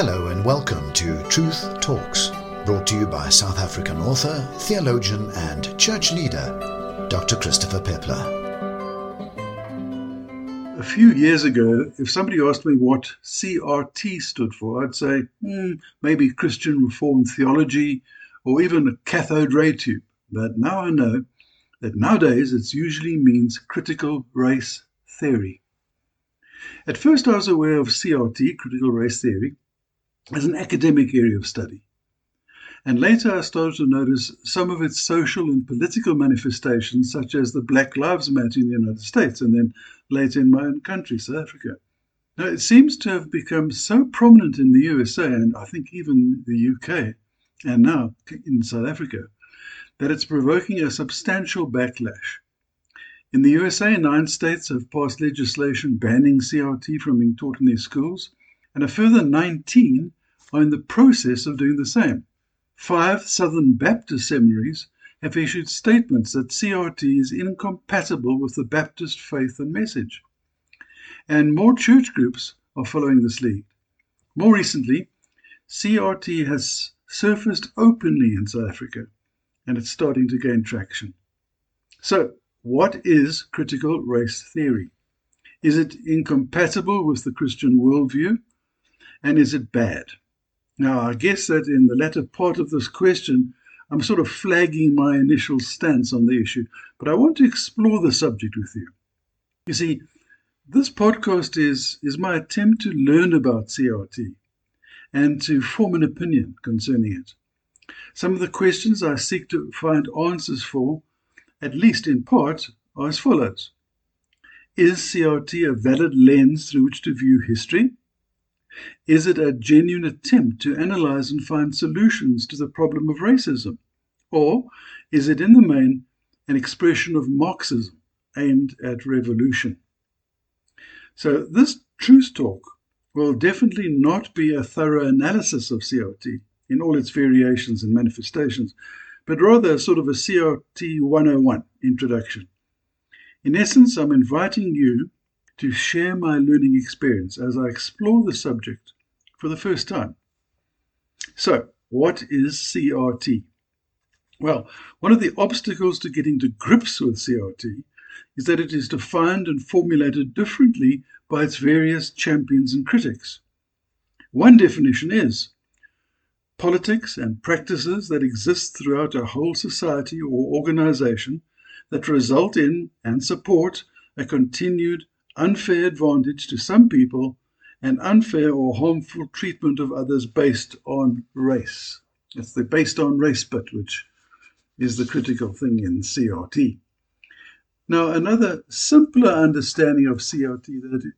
Hello and welcome to Truth Talks, brought to you by South African author, theologian, and church leader, Dr. Christopher Peppler. A few years ago, if somebody asked me what CRT stood for, I'd say hmm, maybe Christian Reformed Theology or even a cathode ray tube. But now I know that nowadays it usually means critical race theory. At first, I was aware of CRT, critical race theory, as an academic area of study. And later I started to notice some of its social and political manifestations, such as the Black Lives Matter in the United States, and then later in my own country, South Africa. Now, it seems to have become so prominent in the USA, and I think even the UK, and now in South Africa, that it's provoking a substantial backlash. In the USA, nine states have passed legislation banning CRT from being taught in their schools, and a further 19 are in the process of doing the same. Five Southern Baptist seminaries have issued statements that CRT is incompatible with the Baptist faith and message. And more church groups are following this lead. More recently, CRT has surfaced openly in South Africa, and it's starting to gain traction. So, what is critical race theory? Is it incompatible with the Christian worldview? And is it bad? Now, I guess that in the latter part of this question, I'm sort of flagging my initial stance on the issue, but I want to explore the subject with you. You see, this podcast is, is my attempt to learn about CRT and to form an opinion concerning it. Some of the questions I seek to find answers for, at least in part, are as follows Is CRT a valid lens through which to view history? Is it a genuine attempt to analyze and find solutions to the problem of racism? Or is it in the main an expression of Marxism aimed at revolution? So, this truth talk will definitely not be a thorough analysis of CRT in all its variations and manifestations, but rather sort of a CRT 101 introduction. In essence, I'm inviting you to share my learning experience as I explore the subject for the first time. So, what is CRT? Well, one of the obstacles to getting to grips with CRT is that it is defined and formulated differently by its various champions and critics. One definition is politics and practices that exist throughout a whole society or organization that result in and support a continued unfair advantage to some people and unfair or harmful treatment of others based on race. It's the based on race bit which is the critical thing in CRT. Now, another simpler understanding of CRT that,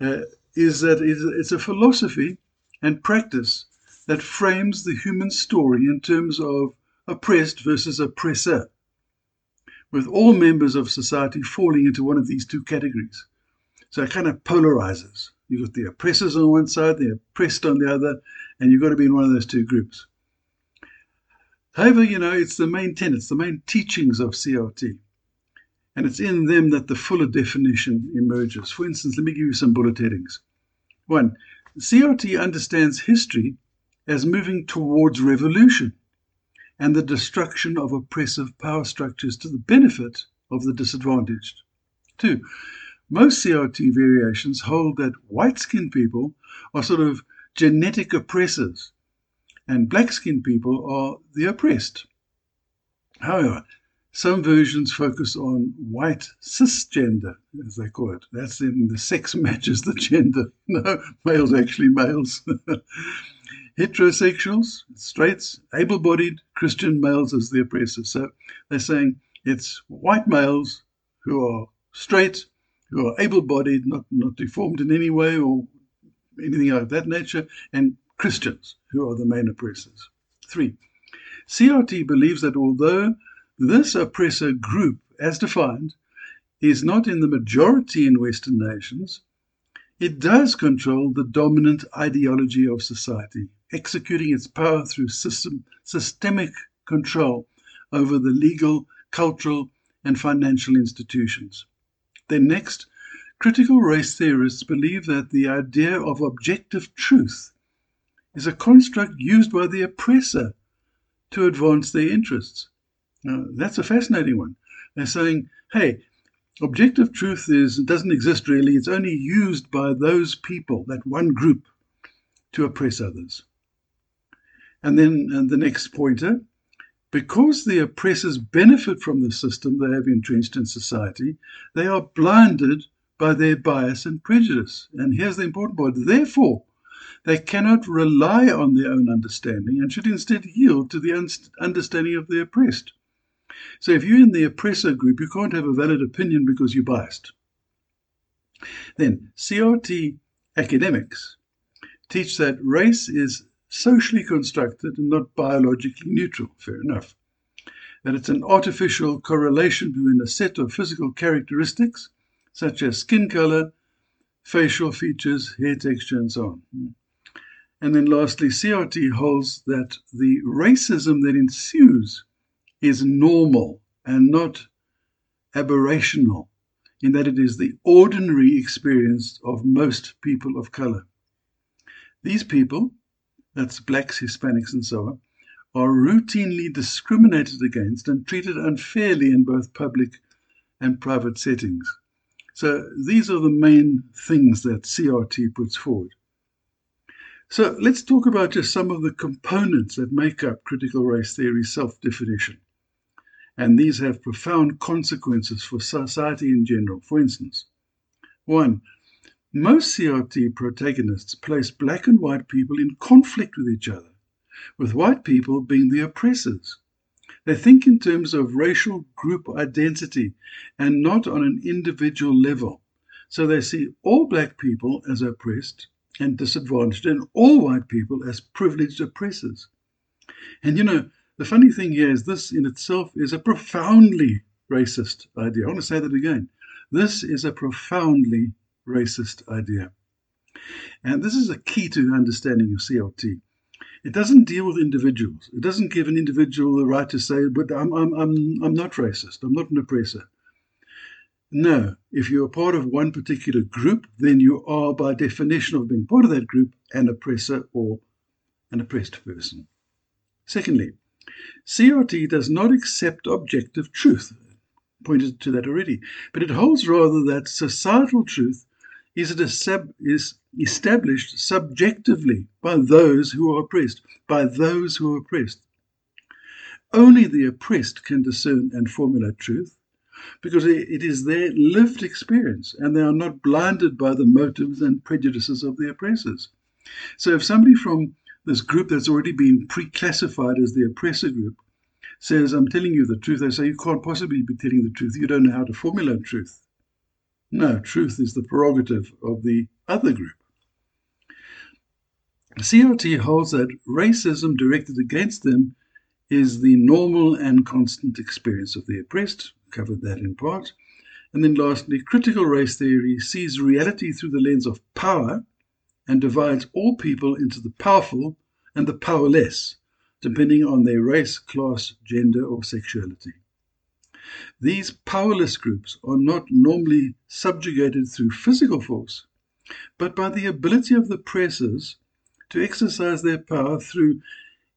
uh, is that it's a philosophy and practice that frames the human story in terms of oppressed versus oppressor, with all members of society falling into one of these two categories. So it kind of polarizes. You've got the oppressors on one side, the oppressed on the other, and you've got to be in one of those two groups. However, you know, it's the main tenets, the main teachings of CRT. And it's in them that the fuller definition emerges. For instance, let me give you some bullet headings. One, CRT understands history as moving towards revolution and the destruction of oppressive power structures to the benefit of the disadvantaged. Two, most CRT variations hold that white skinned people are sort of genetic oppressors and black skinned people are the oppressed. However, some versions focus on white cisgender, as they call it. That's in the sex matches the gender. No, males actually males. Heterosexuals, straights, able bodied Christian males as the oppressors. So they're saying it's white males who are straight who are able bodied, not, not deformed in any way or anything of that nature, and Christians, who are the main oppressors. Three, CRT believes that although this oppressor group, as defined, is not in the majority in Western nations, it does control the dominant ideology of society, executing its power through system, systemic control over the legal, cultural, and financial institutions. Then, next, critical race theorists believe that the idea of objective truth is a construct used by the oppressor to advance their interests. Now, that's a fascinating one. They're saying, hey, objective truth is doesn't exist really. It's only used by those people, that one group, to oppress others. And then and the next pointer, because the oppressors benefit from the system they have entrenched in society, they are blinded by their bias and prejudice. And here's the important point. Therefore, they cannot rely on their own understanding and should instead yield to the understanding of the oppressed. So if you're in the oppressor group, you can't have a valid opinion because you're biased. Then, CRT academics teach that race is socially constructed and not biologically neutral. Fair enough. That it's an artificial correlation between a set of physical characteristics, such as skin color, facial features, hair texture, and so on. And then lastly, CRT holds that the racism that ensues is normal and not aberrational, in that it is the ordinary experience of most people of color. These people, that's blacks, Hispanics, and so on, are routinely discriminated against and treated unfairly in both public and private settings. So these are the main things that CRT puts forward. So let's talk about just some of the components that make up critical race theory self definition. And these have profound consequences for society in general. For instance, one, most CRT protagonists place black and white people in conflict with each other, with white people being the oppressors. They think in terms of racial group identity and not on an individual level. So they see all black people as oppressed and disadvantaged, and all white people as privileged oppressors. And you know, the funny thing here is this in itself is a profoundly racist idea. I want to say that again. This is a profoundly racist idea. And this is a key to understanding of CRT. It doesn't deal with individuals. It doesn't give an individual the right to say, but I'm, I'm, I'm, I'm not racist. I'm not an oppressor. No, if you're part of one particular group, then you are, by definition of being part of that group, an oppressor or an oppressed person. Secondly, CRT does not accept objective truth. Pointed to that already. But it holds rather that societal truth is, is established subjectively by those who are oppressed, by those who are oppressed. Only the oppressed can discern and formulate truth because it is their lived experience and they are not blinded by the motives and prejudices of the oppressors. So if somebody from this group that's already been pre classified as the oppressor group says, I'm telling you the truth, they say, You can't possibly be telling the truth. You don't know how to formulate truth. No, truth is the prerogative of the other group. CRT holds that racism directed against them is the normal and constant experience of the oppressed, covered that in part. And then lastly, critical race theory sees reality through the lens of power and divides all people into the powerful and the powerless, depending on their race, class, gender, or sexuality. These powerless groups are not normally subjugated through physical force, but by the ability of the oppressors to exercise their power through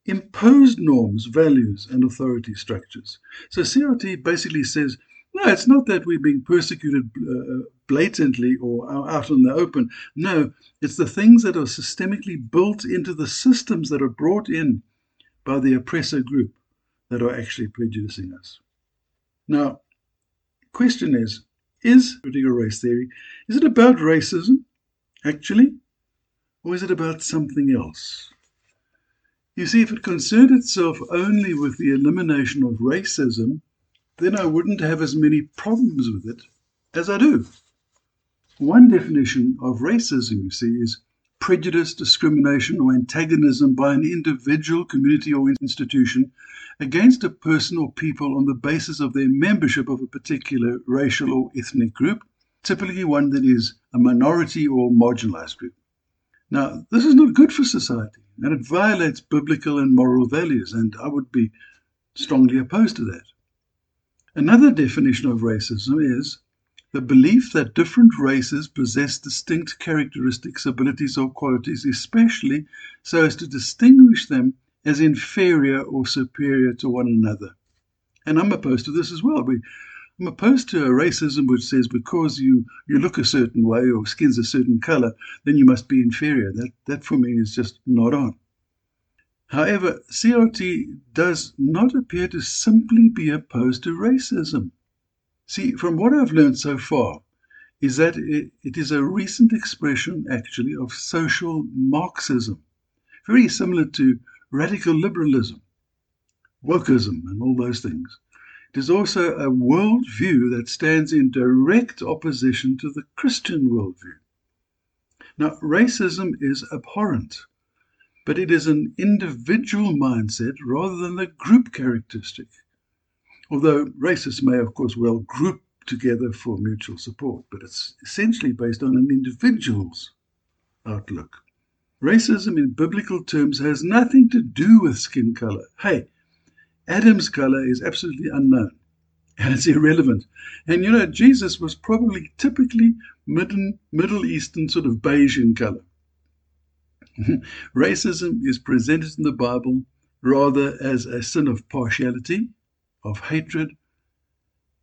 imposed norms, values, and authority structures. So CRT basically says, no, it's not that we're being persecuted uh, blatantly or out in the open. No, it's the things that are systemically built into the systems that are brought in by the oppressor group that are actually prejudicing us. Now, question is, is critical race theory, is it about racism, actually, or is it about something else? You see, if it concerned itself only with the elimination of racism, then I wouldn't have as many problems with it as I do. One definition of racism, you see, is prejudice, discrimination, or antagonism by an individual, community, or institution against a person or people on the basis of their membership of a particular racial or ethnic group, typically one that is a minority or marginalized group. Now, this is not good for society and it violates biblical and moral values, and I would be strongly opposed to that. Another definition of racism is the belief that different races possess distinct characteristics, abilities, or qualities, especially so as to distinguish them as inferior or superior to one another. And I'm opposed to this as well. We, I'm opposed to a racism which says because you, you look a certain way or skin's a certain color, then you must be inferior. That, that for me is just not on. However, CRT does not appear to simply be opposed to racism. See, from what I've learned so far, is that it, it is a recent expression, actually, of social Marxism, very similar to radical liberalism, wokeism, and all those things. It is also a worldview that stands in direct opposition to the Christian worldview. Now, racism is abhorrent, but it is an individual mindset rather than a group characteristic. Although racists may, of course, well group together for mutual support, but it's essentially based on an individual's outlook. Racism in biblical terms has nothing to do with skin color. Hey, Adam's color is absolutely unknown and it's irrelevant. And you know, Jesus was probably typically Middle, Middle Eastern sort of beige in color. Racism is presented in the Bible rather as a sin of partiality of hatred,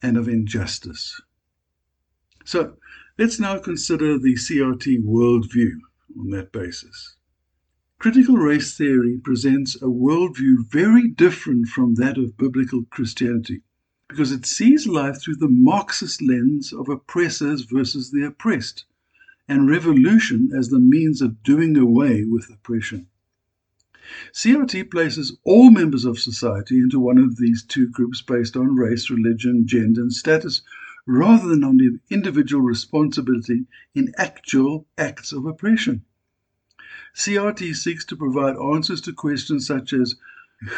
and of injustice. So let's now consider the CRT worldview on that basis. Critical race theory presents a worldview very different from that of biblical Christianity because it sees life through the Marxist lens of oppressors versus the oppressed and revolution as the means of doing away with oppression. CRT places all members of society into one of these two groups based on race, religion, gender, and status, rather than on the individual responsibility in actual acts of oppression. CRT seeks to provide answers to questions such as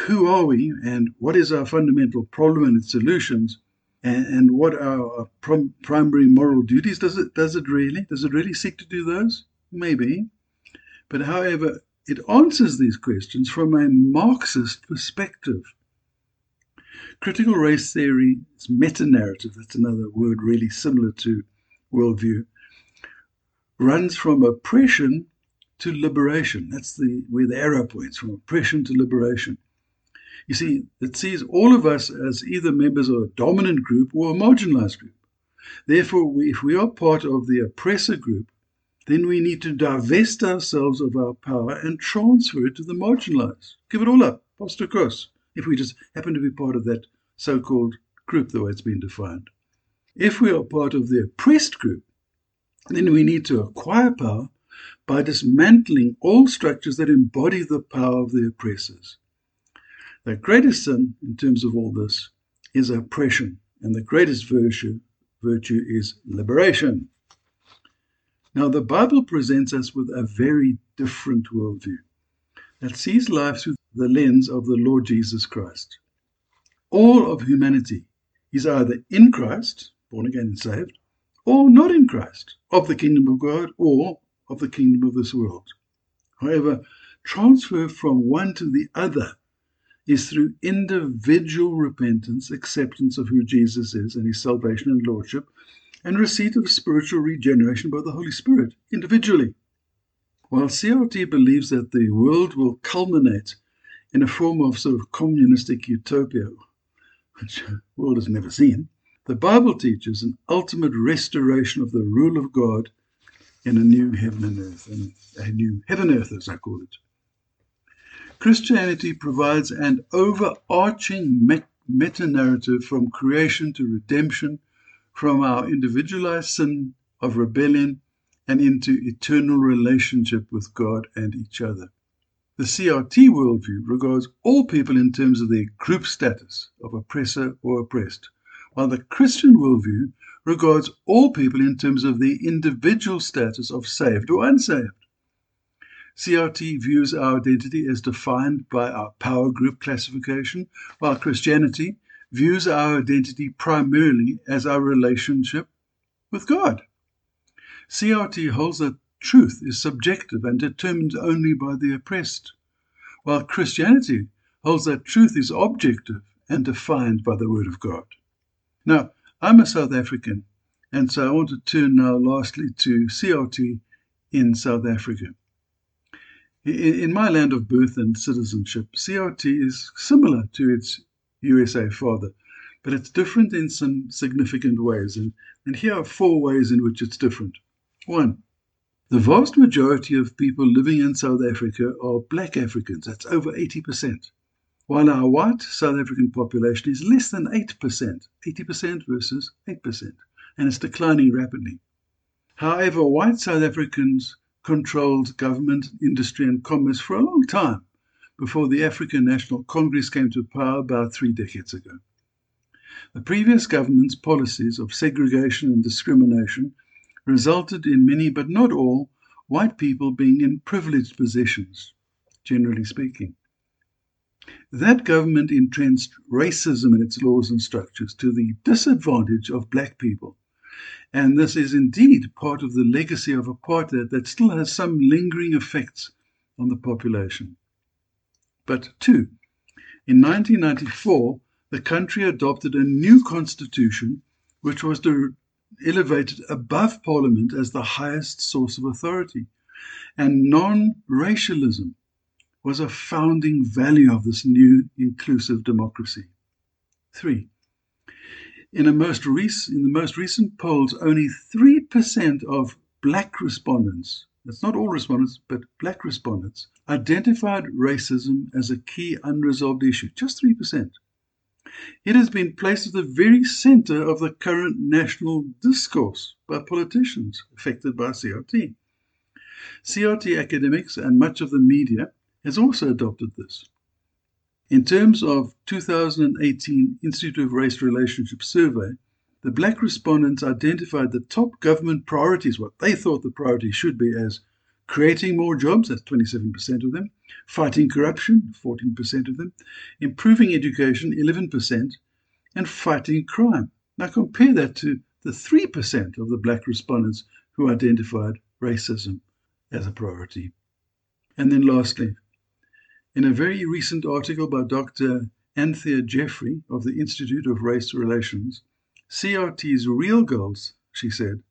who are we? And what is our fundamental problem and its solutions? And, and what are our prim- primary moral duties? Does it does it really does it really seek to do those? Maybe. But however it answers these questions from a Marxist perspective. Critical race theory is meta narrative, that's another word really similar to worldview, runs from oppression to liberation. That's the where the arrow points from oppression to liberation. You see, it sees all of us as either members of a dominant group or a marginalized group. Therefore, we, if we are part of the oppressor group, then we need to divest ourselves of our power and transfer it to the marginalized. Give it all up, post across, if we just happen to be part of that so called group, the way it's been defined. If we are part of the oppressed group, then we need to acquire power by dismantling all structures that embody the power of the oppressors. The greatest sin in terms of all this is oppression, and the greatest virtue, virtue is liberation. Now, the Bible presents us with a very different worldview that sees life through the lens of the Lord Jesus Christ. All of humanity is either in Christ, born again and saved, or not in Christ, of the kingdom of God or of the kingdom of this world. However, transfer from one to the other is through individual repentance, acceptance of who Jesus is and his salvation and lordship, and receipt of spiritual regeneration by the Holy Spirit individually. While CRT believes that the world will culminate in a form of sort of communistic utopia, which the world has never seen, the Bible teaches an ultimate restoration of the rule of God in a new heaven and earth, and a new heaven earth, as I call it. Christianity provides an overarching meta narrative from creation to redemption from our individualized sin of rebellion and into eternal relationship with God and each other. The CRT worldview regards all people in terms of their group status of oppressor or oppressed, while the Christian worldview regards all people in terms of their individual status of saved or unsaved. CRT views our identity as defined by our power group classification, while Christianity views our identity primarily as our relationship with God. CRT holds that truth is subjective and determined only by the oppressed, while Christianity holds that truth is objective and defined by the Word of God. Now, I'm a South African, And so I want to turn now lastly to CRT in South Africa. In my land of birth and citizenship, CRT is similar to its USA father, but it's different in some significant ways. And, and here are four ways in which it's different. One, the vast majority of people living in South Africa are black Africans. That's over 80%. While our white South African population is less than 8%, 80% versus 8%, and it's declining rapidly. However, white South Africans controlled government, industry, and commerce for a long time before the African National Congress came to power about three decades ago. The previous government's policies of segregation and discrimination resulted in many, but not all, white people being in privileged positions, generally speaking. That government entrenched racism in its laws and structures to the disadvantage of black people. And this is indeed part of the legacy of apartheid that still has some lingering effects on the population. But two, in 1994, the country adopted a new constitution which was elevated above Parliament as the highest source of authority. And non racialism was a founding value of this new inclusive democracy. Three, in, a most rec- in the most recent polls, only 3% of black respondents, that's not all respondents, but black respondents, identified racism as a key unresolved issue. Just 3%. It has been placed at the very center of the current national discourse by politicians affected by CRT. CRT academics and much of the media has also adopted this. In terms of 2018 Institute of Race Relationship survey, the black respondents identified the top government priorities, what they thought the priority should be as creating more jobs, that's 27% of them, fighting corruption, 14% of them, improving education, 11%, and fighting crime. Now compare that to the 3% of the black respondents who identified racism as a priority. And then lastly, in a very recent article by Dr. Anthea Jeffery of the Institute of Race Relations, CRT's real goals, she said,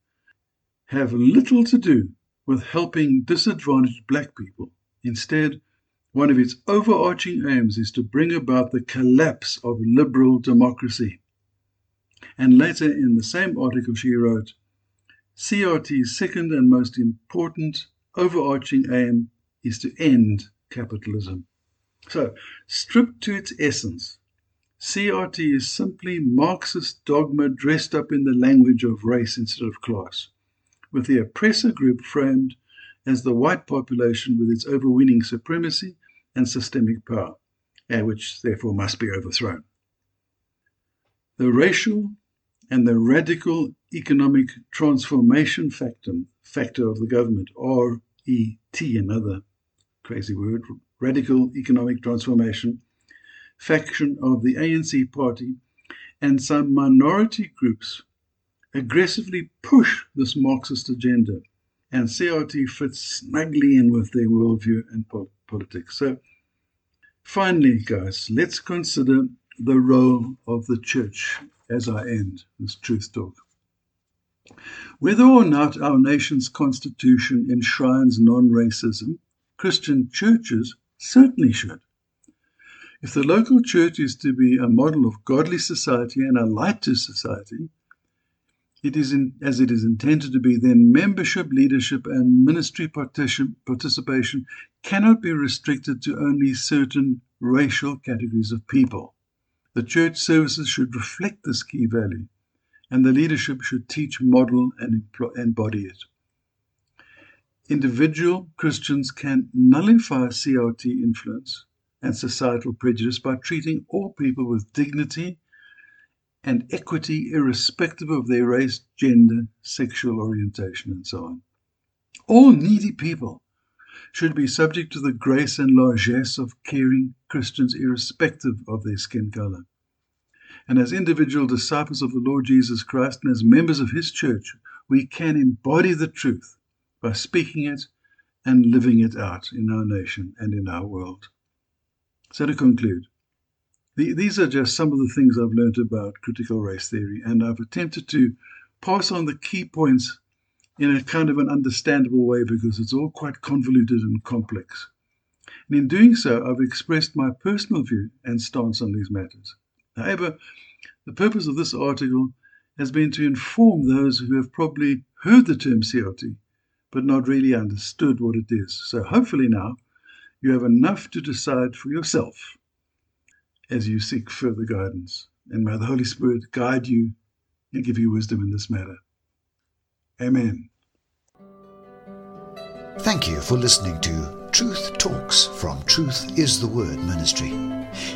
have little to do with helping disadvantaged black people. Instead, one of its overarching aims is to bring about the collapse of liberal democracy. And later in the same article, she wrote CRT's second and most important overarching aim is to end capitalism. So, stripped to its essence, CRT is simply Marxist dogma dressed up in the language of race instead of class with the oppressor group framed as the white population with its overweening supremacy and systemic power, and which therefore must be overthrown. The racial and the radical economic transformation factor, factor of the government, RET, another crazy word, radical economic transformation, faction of the ANC party, and some minority groups aggressively push this Marxist agenda, and CRT fits snugly in with their worldview and po- politics. So, finally, guys, let's consider the role of the church as I end this truth talk. Whether or not our nation's constitution enshrines non racism, Christian churches certainly should. If the local church is to be a model of godly society and a light to society, it is in, as it is intended to be, then membership, leadership, and ministry participation cannot be restricted to only certain racial categories of people. The church services should reflect this key value, and the leadership should teach, model, and embody it. Individual Christians can nullify CRT influence and societal prejudice by treating all people with dignity and equity irrespective of their race, gender, sexual orientation, and so on. All needy people should be subject to the grace and largesse of caring Christians irrespective of their skin color. And as individual disciples of the Lord Jesus Christ and as members of His church, we can embody the truth by speaking it and living it out in our nation and in our world. So to conclude, the, these are just some of the things I've learned about critical race theory, and I've attempted to pass on the key points in a kind of an understandable way because it's all quite convoluted and complex. And in doing so, I've expressed my personal view and stance on these matters. However, the purpose of this article has been to inform those who have probably heard the term CRT but not really understood what it is. So hopefully now you have enough to decide for yourself as you seek further guidance. And may the Holy Spirit guide you and give you wisdom in this matter. Amen. Thank you for listening to Truth Talks from Truth is the Word Ministry.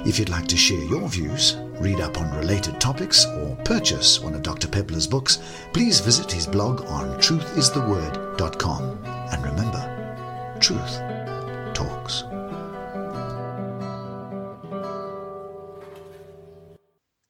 If you'd like to share your views, read up on related topics, or purchase one of Dr. Peppler's books, please visit his blog on truthistheword.com. And remember, truth talks.